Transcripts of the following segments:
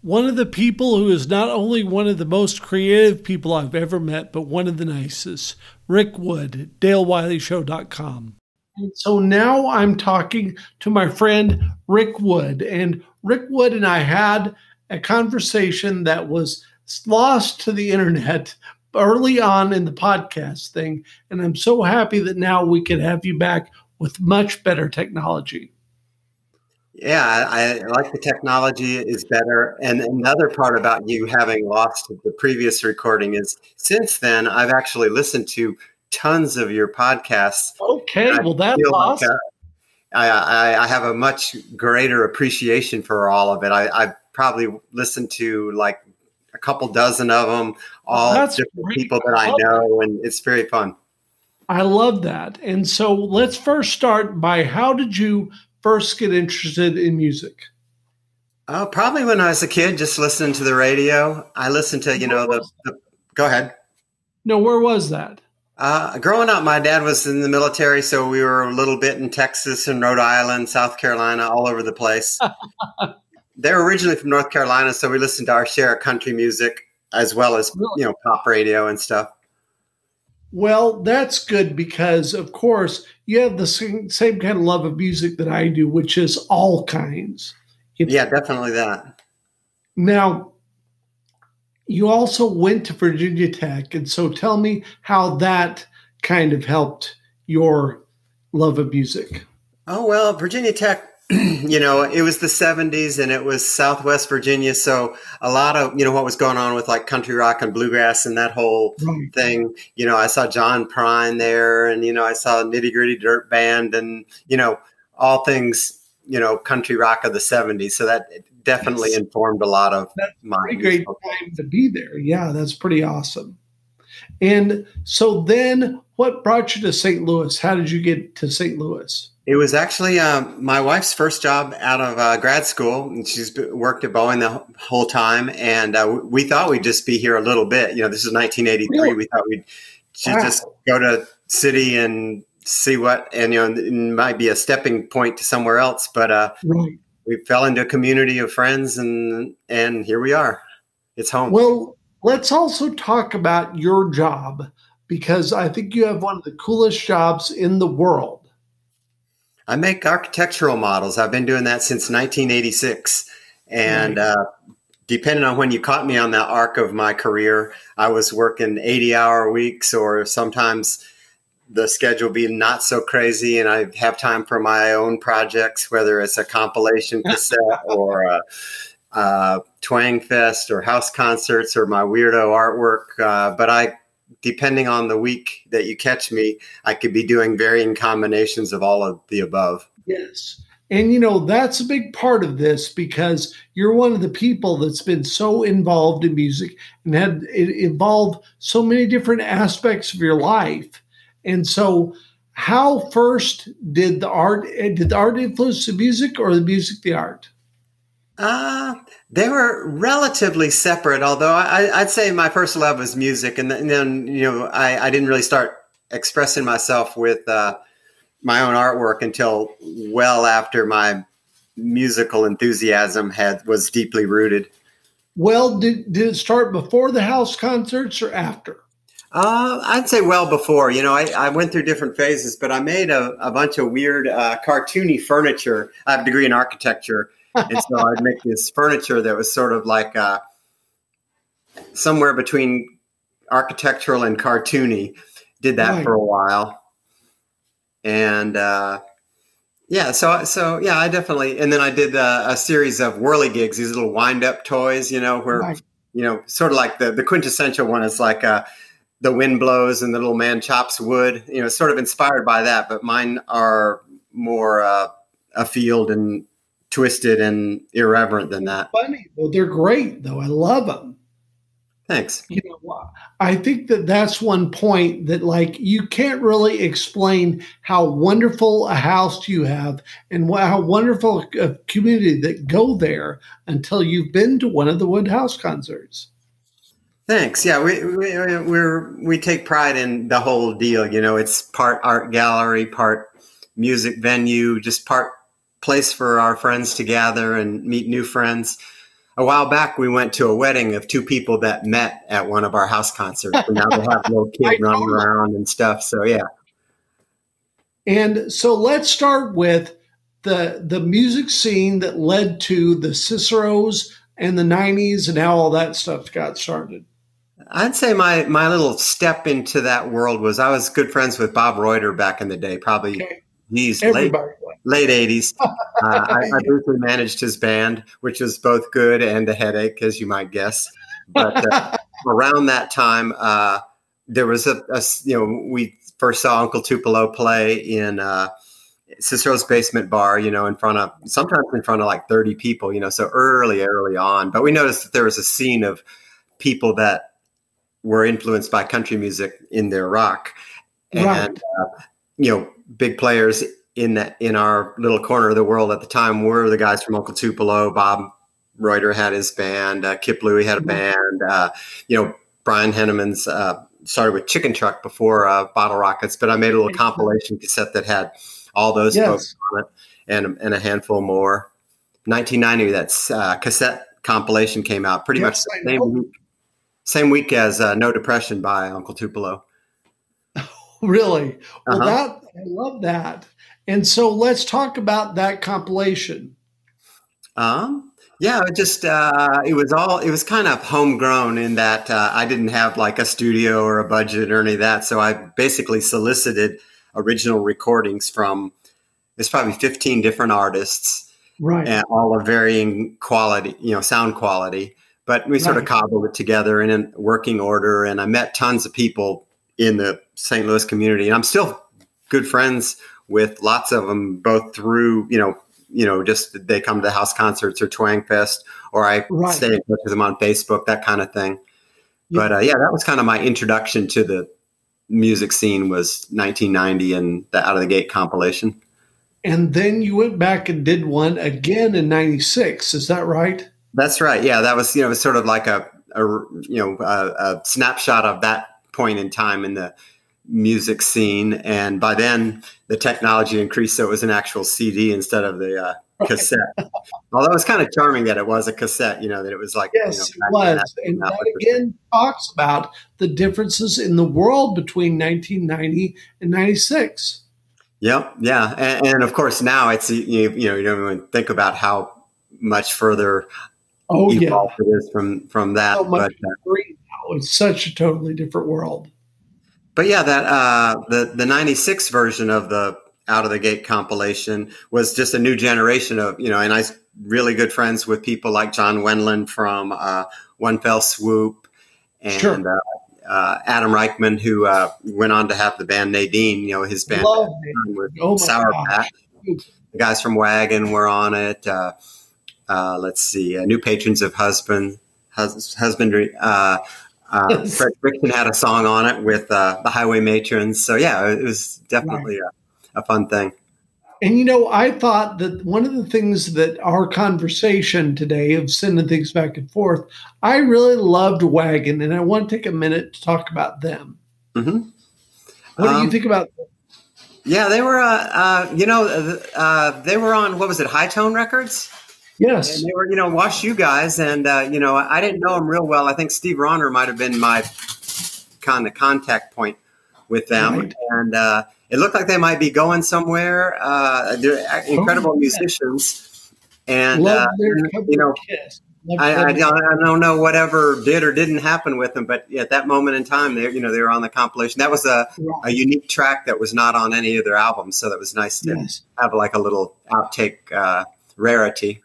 One of the people who is not only one of the most creative people I've ever met, but one of the nicest, Rick Wood, DaleWileyShow.com. And so now I'm talking to my friend Rick Wood. And Rick Wood and I had a conversation that was lost to the internet early on in the podcast thing. And I'm so happy that now we can have you back with much better technology. Yeah, I, I, like the technology is better. And another part about you having lost the previous recording is since then, I've actually listened to tons of your podcasts. Okay, well, that's awesome. Like I, I, I, have a much greater appreciation for all of it. I, I probably listened to like a couple dozen of them, all that's different great. people that I know, and it's very fun. I love that. And so let's first start by how did you first get interested in music? Oh, probably when I was a kid, just listening to the radio. I listened to, you know, the, the, go ahead. No, where was that? Uh, growing up, my dad was in the military, so we were a little bit in Texas and Rhode Island, South Carolina, all over the place. They're originally from North Carolina, so we listened to our share of country music as well as really? you know pop radio and stuff. Well, that's good because, of course, you have the same, same kind of love of music that I do, which is all kinds. You know? Yeah, definitely that. Now, you also went to Virginia Tech. And so tell me how that kind of helped your love of music. Oh, well, Virginia Tech you know, it was the 70s and it was Southwest Virginia. So a lot of, you know, what was going on with like country rock and bluegrass and that whole right. thing. You know, I saw John Prine there and, you know, I saw Nitty Gritty Dirt Band and, you know, all things, you know, country rock of the 70s. So that definitely yes. informed a lot of that's my great time to be there. Yeah, that's pretty awesome. And so then what brought you to St. Louis? How did you get to St. Louis? It was actually um, my wife's first job out of uh, grad school. And she's worked at Boeing the whole time, and uh, we thought we'd just be here a little bit. You know, this is 1983. Really? We thought we'd wow. just go to city and see what, and you know, it might be a stepping point to somewhere else. But uh, right. we fell into a community of friends, and and here we are. It's home. Well, let's also talk about your job because I think you have one of the coolest jobs in the world. I make architectural models. I've been doing that since 1986. And uh, depending on when you caught me on that arc of my career, I was working 80 hour weeks or sometimes the schedule being not so crazy and I have time for my own projects, whether it's a compilation cassette or a, a twang fest or house concerts or my weirdo artwork. Uh, but I depending on the week that you catch me, I could be doing varying combinations of all of the above. Yes. And you know, that's a big part of this because you're one of the people that's been so involved in music and had it involved so many different aspects of your life. And so how first did the art did the art influence the music or the music the art? Uh, they were relatively separate, although I, would say my first love was music. And then, you know, I, I didn't really start expressing myself with uh, my own artwork until well after my musical enthusiasm had was deeply rooted. Well, did, did it start before the house concerts or after? Uh, I'd say well before. You know, I, I went through different phases, but I made a, a bunch of weird uh, cartoony furniture. I have a degree in architecture and so I'd make this furniture that was sort of like uh, somewhere between architectural and cartoony. Did that for a while, and uh, yeah, so so yeah, I definitely. And then I did uh, a series of whirligigs, these little wind up toys, you know, where right. you know, sort of like the the quintessential one is like uh, the wind blows and the little man chops wood. You know, sort of inspired by that, but mine are more uh, afield and twisted and irreverent than that. Funny, well, they're great though. I love them. Thanks. You know, I think that that's one point that like you can't really explain how wonderful a house you have and how wonderful a community that go there until you've been to one of the Woodhouse concerts. Thanks. Yeah, we we we're, we take pride in the whole deal. You know, it's part art gallery, part music venue, just part place for our friends to gather and meet new friends. a while back we went to a wedding of two people that met at one of our house concerts. And now they have little kid running around and stuff. So yeah. And so let's start with the the music scene that led to the Ciceros and the 90s and how all that stuff got started. I'd say my my little step into that world was I was good friends with Bob Reuter back in the day, probably okay. he's late late 80s. uh, I, I, briefly managed his band, which was both good and a headache, as you might guess. But uh, around that time, uh, there was a, a, you know we first saw Uncle Tupelo play in uh, Cicero's basement bar, you know, in front of sometimes in front of like 30 people, you know, so early, early on. But we noticed that there was a scene of people that were influenced by country music in their rock. And, right. uh, you know, big players in that in our little corner of the world at the time were the guys from Uncle Tupelo. Bob Reuter had his band. Uh, Kip Louie had a band. Uh, you know, Brian Henneman's uh, started with Chicken Truck before uh, Bottle Rockets, but I made a little compilation cassette that had all those yes. folks on it and, and a handful more. 1990, that uh, cassette compilation came out pretty yes, much the same week, same week as uh, No Depression by Uncle Tupelo. really? Well, uh-huh. that I love that. And so let's talk about that compilation. Um, yeah, it just uh, it was all it was kind of homegrown in that uh, I didn't have like a studio or a budget or any of that, so I basically solicited original recordings from there's probably 15 different artists, right? And all of varying quality, you know, sound quality. But we sort right. of cobbled it together in a working order, and I met tons of people in the St. Louis community, and I'm still good friends with lots of them, both through you know you know just they come to the house concerts or Twang Fest, or I right. stay in touch with them on Facebook, that kind of thing. Yeah. But uh, yeah, that was kind of my introduction to the music scene was 1990 and the Out of the Gate compilation. And then you went back and did one again in '96. Is that right? That's right. Yeah, that was you know sort of like a, a you know a, a snapshot of that point in time in the music scene. And by then, the technology increased, so it was an actual CD instead of the uh, cassette. Although it was kind of charming that it was a cassette, you know, that it was like yes, you know, it was, and that again talks about the differences in the world between 1990 and 96. Yep, yeah, and, and of course now it's you, you know you don't even think about how much further oh yeah it is from from that. So but, uh, it's such a totally different world but yeah, that uh, the the '96 version of the Out of the Gate compilation was just a new generation of you know, and I really good friends with people like John Wendland from uh, One Fell Swoop, and sure. uh, uh Adam Reichman, who uh, went on to have the band Nadine. You know, his band with oh Sour Patch. The guys from Wagon were on it. Uh, let's see, New Patrons of Husband hus- Husbandry. Uh, Fred Friction had a song on it with uh, the Highway Matrons. So yeah, it was definitely right. a, a fun thing. And you know, I thought that one of the things that our conversation today of sending things back and forth, I really loved Wagon, and I want to take a minute to talk about them. Mm-hmm. What um, do you um, think about them? Yeah, they were, uh, uh, you know, uh, uh, they were on what was it, High Tone Records? Yes. And they were, you know, WashU guys. And, uh, you know, I didn't know them real well. I think Steve Ronner might have been my kind of contact point with them. Right. And uh, it looked like they might be going somewhere. Uh, they're incredible oh, musicians. And, uh, you know, I, I, don't, I don't know whatever did or didn't happen with them, but at that moment in time, they you know they were on the compilation. That was a, right. a unique track that was not on any of their albums, so that was nice to yes. have like a little outtake uh, rarity.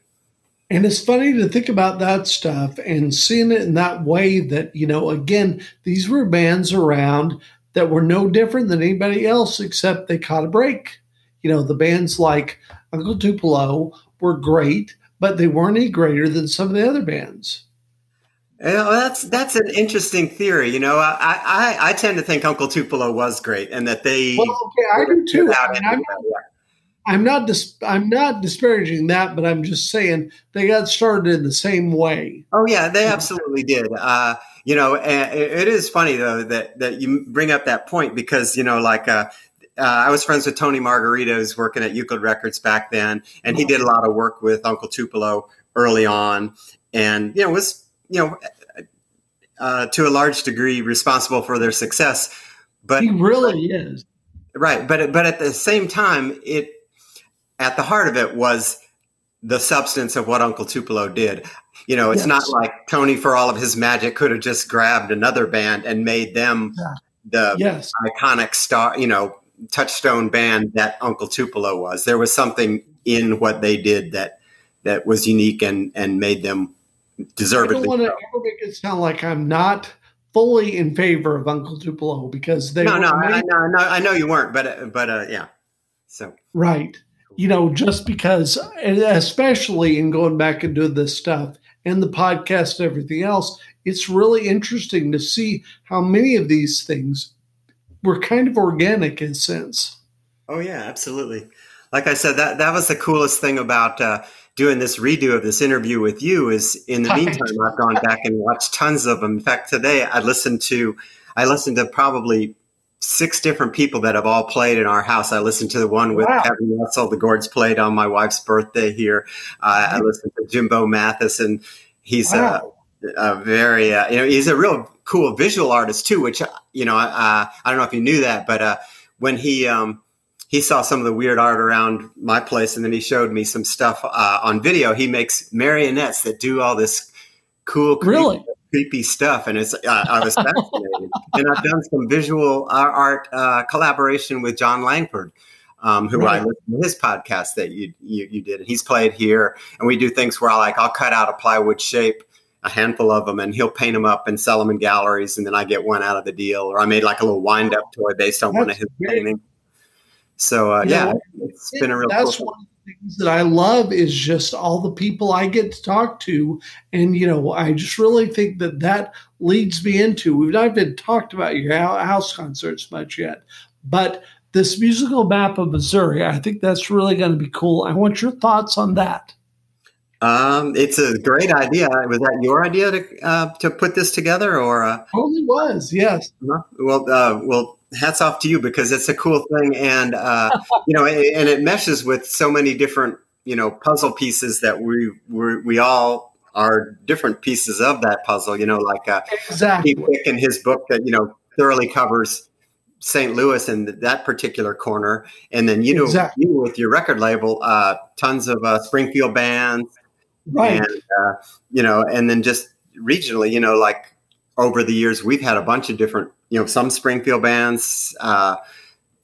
And it's funny to think about that stuff and seeing it in that way that, you know, again, these were bands around that were no different than anybody else except they caught a break. You know, the bands like Uncle Tupelo were great, but they weren't any greater than some of the other bands. You oh, know, that's that's an interesting theory. You know, I, I, I tend to think Uncle Tupelo was great, and that they. Well, okay, I do too. I mean, I'm, not, I'm not dis- I'm not disparaging that, but I'm just saying they got started in the same way. Oh yeah, they absolutely did. Uh, you know, it is funny though that that you bring up that point because you know, like uh, uh, I was friends with Tony Margherita, who's working at Euclid Records back then, and he did a lot of work with Uncle Tupelo early on. and you know was you know uh, to a large degree responsible for their success. But he really is right. But but at the same time, it at the heart of it was the substance of what Uncle Tupelo did. You know, it's yes. not like Tony, for all of his magic, could have just grabbed another band and made them yeah. the yes. iconic star. You know, touchstone band that Uncle Tupelo was. There was something in what they did that that was unique and and made them deservedly. I don't want to ever make it sound like I'm not fully in favor of Uncle Tupelo because they no no I, know I know you weren't but but uh, yeah so right you know just because especially in going back and doing this stuff and the podcast and everything else it's really interesting to see how many of these things were kind of organic in a sense. Oh yeah absolutely. Like I said that that was the coolest thing about uh, doing this redo of this interview with you is in the meantime I've gone back and watched tons of them. In fact, today I listened to I listened to probably six different people that have all played in our house. I listened to the one with wow. Kevin Russell, the Gourds played on my wife's birthday here. Uh, I listened to Jimbo Mathus, and he's wow. a, a, very uh, you know he's a real cool visual artist too. Which you know uh, I don't know if you knew that, but uh, when he um, he saw some of the weird art around my place, and then he showed me some stuff uh, on video. He makes marionettes that do all this cool, creepy, really creepy stuff, and it's uh, I was fascinated. and I've done some visual art uh, collaboration with Jon Langford. Um, who right. I listen to his podcast that you, you you did, and he's played here, and we do things where I like I'll cut out a plywood shape, a handful of them, and he'll paint them up and sell them in galleries, and then I get one out of the deal. Or I made like a little wind up toy based on That's one of his great. paintings. So uh, yeah, it's been a real. That's cool one of the things that I love is just all the people I get to talk to, and you know, I just really think that that leads me into. We've not even talked about your house concerts much yet, but this musical map of Missouri, I think that's really going to be cool. I want your thoughts on that. Um, it's a great idea. Was that your idea to uh, to put this together, or uh, totally was? Yes. Uh-huh. Well, uh, well, hats off to you because it's a cool thing, and uh, you know, and it meshes with so many different you know puzzle pieces that we we we all are different pieces of that puzzle. You know, like uh, exactly Pick in his book that you know thoroughly covers St. Louis and that particular corner, and then you know exactly. you with your record label, uh, tons of uh, Springfield bands, right? And uh, you know, and then just regionally, you know, like over the years, we've had a bunch of different you know, some Springfield bands, uh,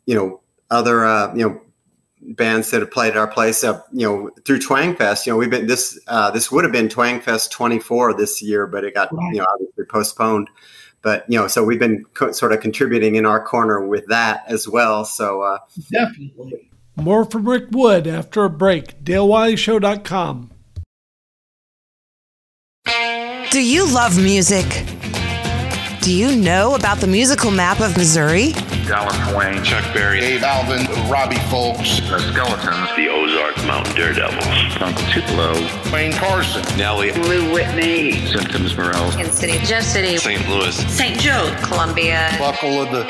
you know, other, uh, you know, bands that have played at our place, uh, you know, through Twang Fest. You know, we've been this uh, this would have been Twang Fest 24 this year, but it got right. you know obviously postponed. But you know, so we've been co- sort of contributing in our corner with that as well. So uh, definitely more from Rick Wood after a break. DaleWileyShow.com. Do you love music? Do you know about the musical map of Missouri? Dallas Wayne, Chuck Berry, Dave Alvin, Robbie Fulks, The Skeletons, The Ozark Mountain Daredevils, Uncle Tupelo, Wayne Carson, Nelly, Lou Whitney, Symptoms Morel, Kansas City, Jeff City, St. Louis, St. Joe, Columbia, Buckle of the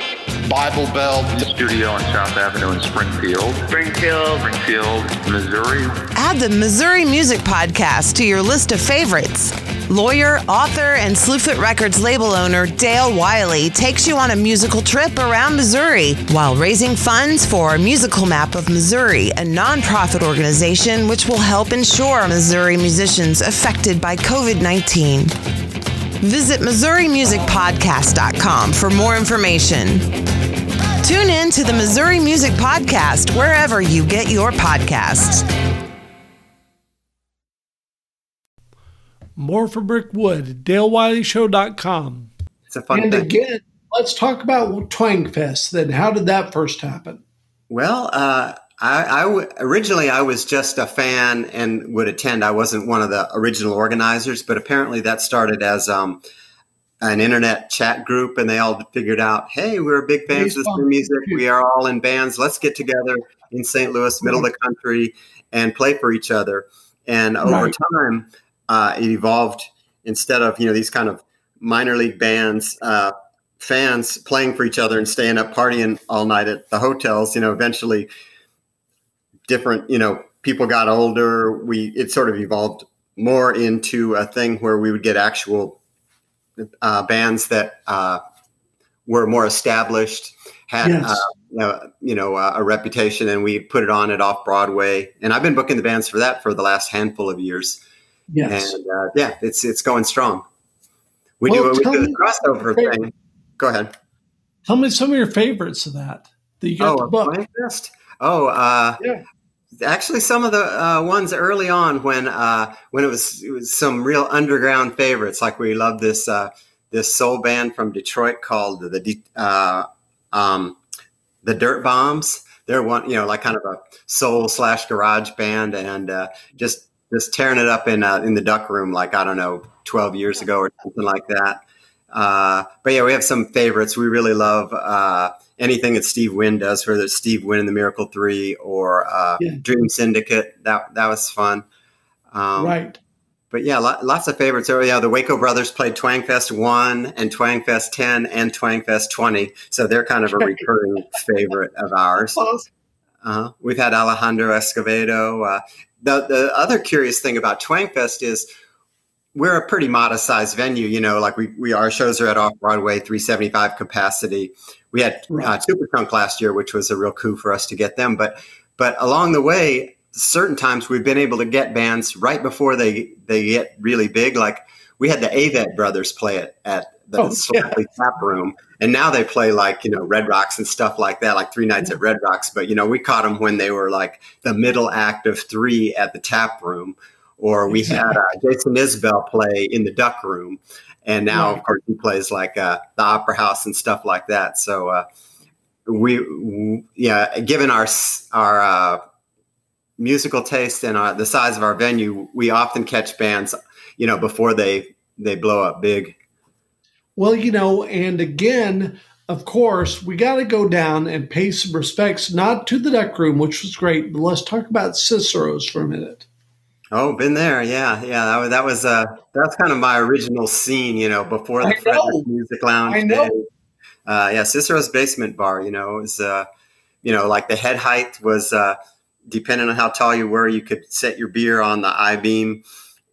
Bible Belt, Studio on South Avenue in Springfield, Springfield, Springfield, Missouri. Add the Missouri Music Podcast to your list of favorites. Lawyer, author, and Slewfoot Records label owner Dale Wiley takes you on a musical trip around Missouri while raising funds for Musical Map of Missouri, a nonprofit organization which will help ensure Missouri musicians affected by COVID 19. Visit MissouriMusicPodcast.com for more information. Tune in to the Missouri Music Podcast wherever you get your podcasts. More from Rick Wood, DaleWileyShow.com. It's a fun And thing. again, let's talk about Twangfest Then, how did that first happen? Well, uh, I, I w- originally I was just a fan and would attend. I wasn't one of the original organizers, but apparently that started as um, an internet chat group, and they all figured out, hey, we're big fans of this new music. We are all in bands. Let's get together in St. Louis, middle of the country, and play for each other. And over Right. time, uh, it evolved instead of you know these kind of minor league bands. Uh, fans playing for each other and staying up partying all night at the hotels you know eventually different you know people got older we it sort of evolved more into a thing where we would get actual uh, bands that uh, were more established, had Yes. uh, you know, uh, a reputation, and we put it on at off Broadway. And I've been booking the bands for that for the last handful of years. Yes. And uh, yeah, it's it's going strong. We Well, do we do the crossover thing. Go ahead. Tell me some of your favorites of that that you got Oh, a book. Oh, uh, Yeah. Actually, some of the uh, ones early on when uh, when it was it was some real underground favorites. Like we loved this uh, this soul band from Detroit called the De- uh, um, the Dirt Bombs. They're one, you know, like kind of a soul slash garage band, and uh, just just tearing it up in uh, in the duck room, like I don't know, twelve years ago or something like that. Uh, but yeah, we have some favorites. We really love uh, anything that Steve Wynn does, whether it's Steve Wynn in the Miracle Three or uh, Yeah. Dream Syndicate. That that was fun. Um, right. But yeah, lo- lots of favorites. Oh yeah, the Waco brothers played Twangfest one and Twangfest ten and Twangfest twenty, so they're kind of a recurring favorite of ours. Uh, we've had Alejandro Escovedo. Uh, the the other curious thing about Twangfest is we're a pretty modest sized venue. You know, like we we our shows are at off Broadway, three seventy five capacity. We had uh, Right. Superchunk last year, which was a real coup for us to get them. But but along the way, certain times we've been able to get bands right before they they get really big. Like we had the Avett Brothers play it at the Oh, Schlafly Tap Room, and now they play like you know Red Rocks and stuff like that, like three nights at Red Rocks. But you know we caught them when they were like the middle act of three at the Tap Room, or we had uh, Jason Isbell play in the Duck Room, and now of course he plays like uh, the Opera House and stuff like that. So uh, we, w- yeah, given our our uh, musical taste and uh, the size of our venue, we often catch bands, you know, before they they blow up big. Well, you know, and again, of course, we got to go down and pay some respects, not to the duck room, which was great, but let's talk about Cicero's for a minute. Oh, been there, yeah, yeah. That was that was uh, that's kind of my original scene, you know, before the. Frederick Music Lounge. I know. Uh, yeah, Cicero's Basement Bar. You know, it was uh, you know, like the head height was uh, depending on how tall you were, you could set your beer on the I beam,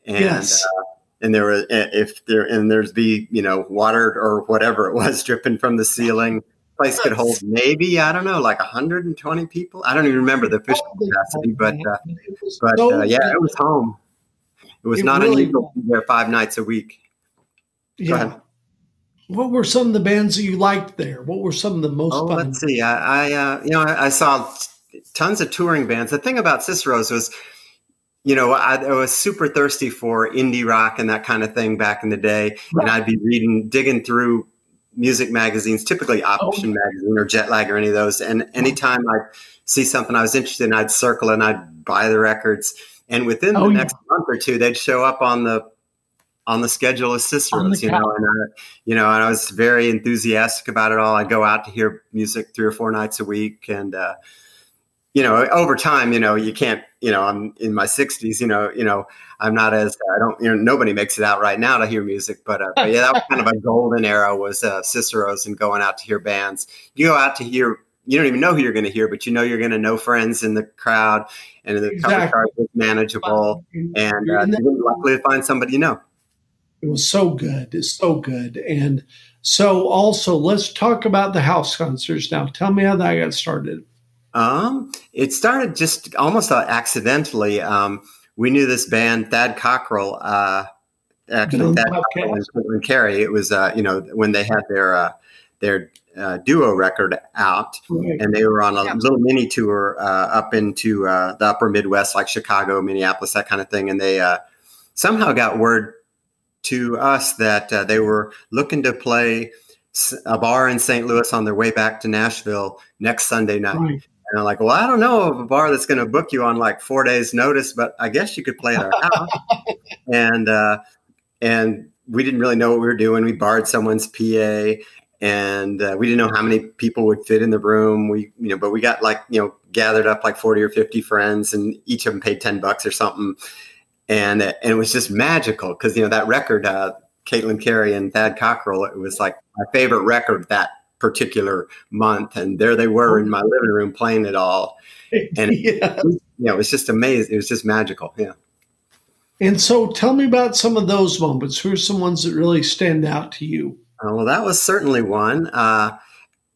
and Yes. uh, and there was if there and there's be you know water or whatever it was dripping from the ceiling. Place could hold maybe I don't know like 120 people. I don't even remember the official capacity, but uh, but uh, yeah, it was home. It was It not really unusual to be there five nights a week. yeah. ahead. What were some of the bands that you liked there? What were some of the most Oh, fun? let's see. I, I uh, you know, I, I saw tons of touring bands. The thing about Cicero's was, you know, I, I was super thirsty for indie rock and that kind of thing back in the day, and I'd be reading, digging through music magazines, typically Option Magazine or Jet Lag or any of those. And anytime I'd see something I was interested in, I'd circle and I'd buy the records. And within Oh, the yeah. next month or two, they'd show up on the on the schedule as Cicero's, you know, and I, you know, and I was very enthusiastic about it all. I'd go out to hear music three or four nights a week, and uh, you know, over time, you know, you can't, you know, I'm in my 60s, you know, you know, I'm not as I don't, you know, nobody makes it out right now to hear music, but, uh, but yeah, that was kind of a golden era was uh, Cicero's and going out to hear bands. You go out to hear. You don't even know who you're going to hear, but you know you're going to know friends in the crowd, and the cover Exactly. charge is manageable, and uh, in that- you're likely to find somebody you know. It was so good. It's so good. And so also let's talk about the house concerts now. Tell me how that got started. Um, it started just almost uh, accidentally. Um, we knew this band, Thad Cockrell, uh, actually Thad Cockrell and podcast. Caitlin Cary. It was, uh, you know, when they had their uh, their uh, duo record out, Right. and they were on a Yeah. little mini tour uh, up into uh, the upper Midwest, like Chicago, Minneapolis, that kind of thing. And they uh, somehow got word to us that uh, they were looking to play a bar in St. Louis on their way back to Nashville next Sunday night. Right. And I'm like, well, I don't know of a bar that's going to book you on like four days' notice, but I guess you could play at our house. and uh, and we didn't really know what we were doing. We borrowed someone's PA, and uh, we didn't know how many people would fit in the room. We, you know, but we got like you know gathered up like forty or fifty friends, and each of them paid ten bucks or something. And and it was just magical because you know that record, uh, Caitlin Cary and Thad Cockrell, it was like my favorite record that particular month, and there they were in my living room playing it all. And- yeah. Yeah, it was just amazing. It was just magical. Yeah. And so tell me about some of those moments. Who are some ones that really stand out to you? Uh, well, that was certainly one. Uh,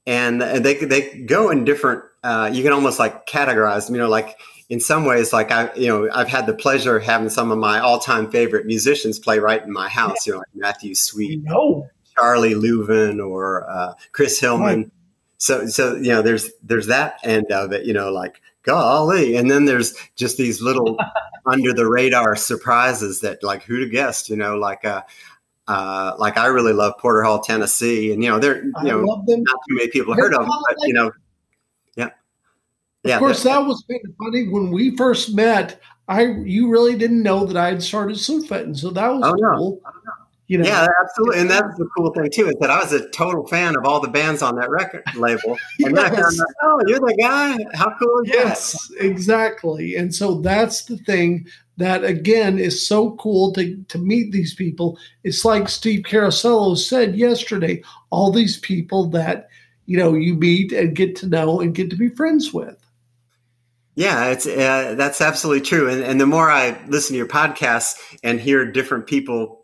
and they, they go in different, uh, you can almost like categorize them, you know, like in some ways, like I, you know, I've had the pleasure of having some of my all time favorite musicians play right in my house, you know, like Matthew Sweet, no. Charlie Louvin or uh, Chris Hillman. Right. So, so, you know, there's, there's that end of it, you know, like, golly. And then there's just these little under the radar surprises that like who'd have guessed, you know, like uh uh, like I really love Porter Hall, Tennessee, and you know, they're you I know not too many people heard of them, but you know, yeah, yeah. Of course, that was kind of funny when we first met. I you really didn't know that I had started Slewfoot, so that was oh, cool. No. You know, yeah, absolutely, and that's the cool thing too is that I was a total fan of all the bands on that record label. And yes. I found out, oh, you're the guy! How cool is yes, that? exactly. And so that's the thing that again is so cool to to meet these people. It's like Steve Carosello said yesterday. All these people that you know you meet and get to know and get to be friends with. Yeah, it's uh, that's absolutely true. And, and the more I listen to your podcasts and hear different people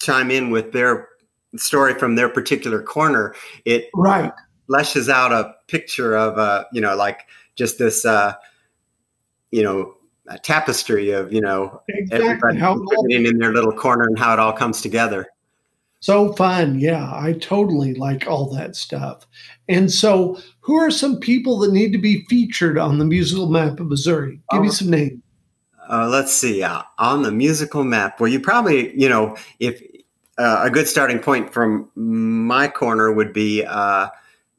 chime in with their story from their particular corner, it right fleshes out a picture of uh, you know, like just this uh, you know, tapestry of, you know, exactly. everybody in their little corner and how it all comes together. So fun. Yeah, I totally like all that stuff. And so, who are some people that need to be featured on the musical map of Missouri? Give me some names. Uh, let's see. Uh, on the musical map, well, you probably, you know, if uh, a good starting point from my corner would be uh,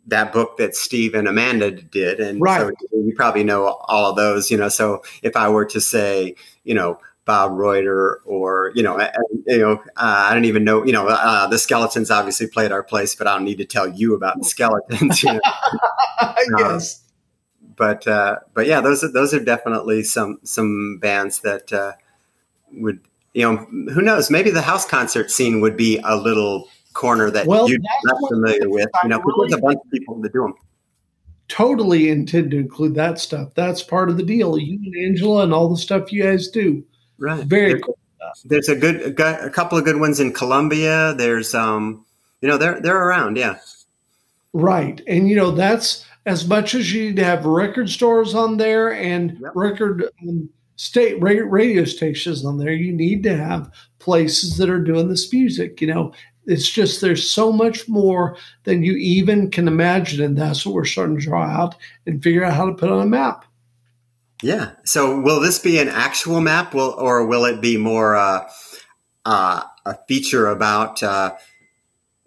that book that Steve and Amanda did, and right. so you probably know all of those. You know, so if I were to say, you know, Bob Reuter, or you know, you know, uh, I don't even know. You know, uh, the Skeletons obviously played our place, but I don't need to tell you about the Skeletons. You know? yes but uh, but yeah, those are those are definitely some some bands that uh, would you know who knows maybe the house concert scene would be a little corner that well, you're not familiar with. You know, because there's a bunch of people that do them. Totally intend to include that stuff. That's part of the deal. You and Angela and all the stuff you guys do. Right. Very there, cool. There's a good a couple of good ones in Columbia. There's um you know they're they're around. Yeah. Right, and you know that's as much as you need to have record stores on there and yep. record um, state radio stations on there, you need to have places that are doing this music. You know, it's just there's so much more than you even can imagine, and that's what we're starting to draw out and figure out how to put on a map. Yeah. So, will this be an actual map, will or will it be more uh, uh, a feature about? Uh,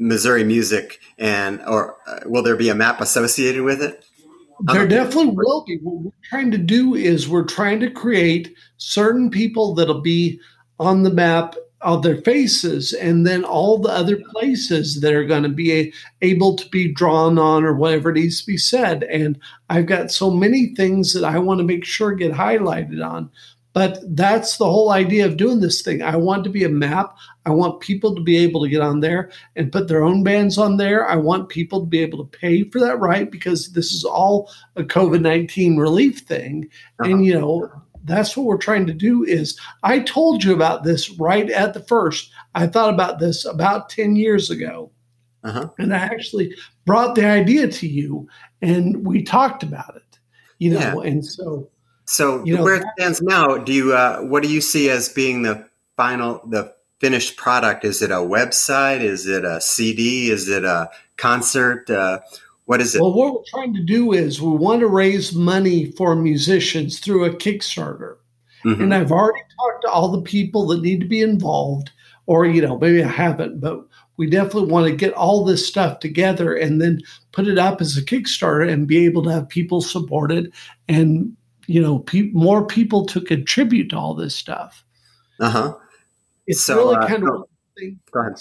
Missouri music, and or uh, will there be a map associated with it? There definitely will be. What we're trying to do is we're trying to create certain people that'll be on the map of their faces, and then all the other places that are going to be able to be drawn on or whatever needs to be said. And I've got so many things that I want to make sure get highlighted on. But that's the whole idea of doing this thing. I want to be a map. I want people to be able to get on there and put their own bands on there. I want people to be able to pay for that right because this is all a COVID 19 relief thing. Uh-huh. And, you know, that's what we're trying to do is I told you about this right at the first. I thought about this about 10 years ago. Uh-huh. And I actually brought the idea to you and we talked about it, you know, yeah. and so so you know, where it stands now, do you uh, what do you see as being the final the finished product? Is it a website? Is it a CD? Is it a concert? Uh, what is it? Well, what we're trying to do is we want to raise money for musicians through a Kickstarter. Mm-hmm. And I've already talked to all the people that need to be involved, or, you know, maybe I haven't, but we definitely want to get all this stuff together and then put it up as a Kickstarter and be able to have people support it and you know pe- more people to contribute to all this stuff. Uh huh. It's so, really uh, kind of. go ahead.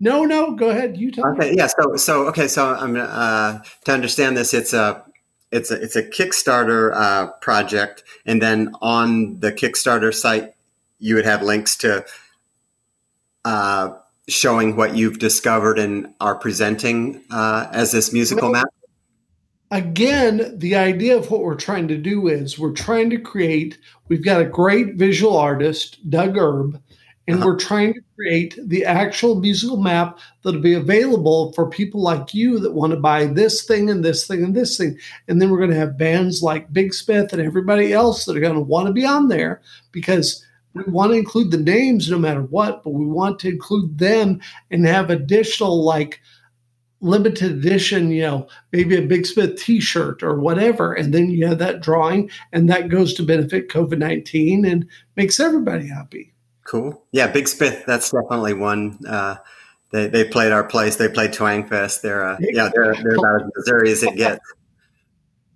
No, no, go ahead. You tell okay, me. yeah. So, so okay. So, I'm uh, to understand this. It's a it's a it's a Kickstarter uh, project, and then on the Kickstarter site, you would have links to uh, showing what you've discovered and are presenting uh, as this musical map. Again, the idea of what we're trying to do is we're trying to create, we've got a great visual artist, Doug Erb, and uh-huh. we're trying to create the actual musical map that'll be available for people like you that want to buy this thing and this thing and this thing. And then we're going to have bands like Big Smith and everybody else that are going to want to be on there because we want to include the names no matter what, but we want to include them and have additional like limited edition, you know, maybe a Big Smith t-shirt or whatever. And then you have that drawing and that goes to benefit COVID-19 and makes everybody happy. Cool. Yeah, Big Smith, that's definitely one. Uh, they, they played our place. They played Twang Fest. They're, uh, yeah, they're, they're about as Missouri as it gets.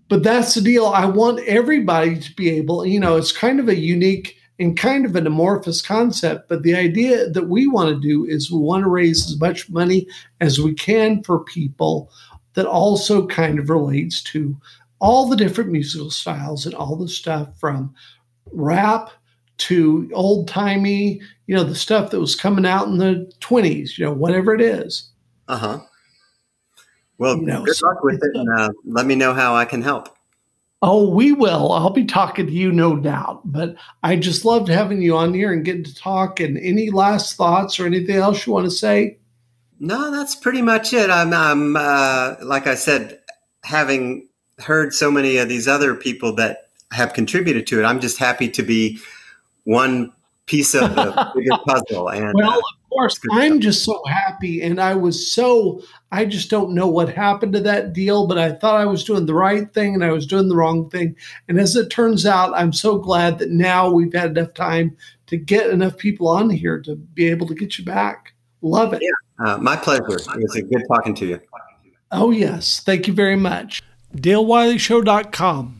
But that's the deal. I want everybody to be able, you know, it's kind of a unique and kind of an amorphous concept. But the idea that we want to do is we want to raise as much money as we can for people that also kind of relates to all the different musical styles and all the stuff from rap to old timey, you know, the stuff that was coming out in the 20s, you know, whatever it is. Uh huh. Well, you know, good luck with it and uh, let me know how I can help. Oh, we will. I'll be talking to you, no doubt. But I just loved having you on here and getting to talk. And any last thoughts or anything else you want to say? No, that's pretty much it. I'm, I'm uh, like I said, having heard so many of these other people that have contributed to it, I'm just happy to be one piece of the bigger puzzle. And well, uh, course, I'm just so happy, and I was so I just don't know what happened to that deal, but I thought I was doing the right thing and I was doing the wrong thing. And as it turns out, I'm so glad that now we've had enough time to get enough people on here to be able to get you back. Love it. Yeah, uh, my pleasure. It was good talking to you. Oh yes, thank you very much. DaleWileyShow.com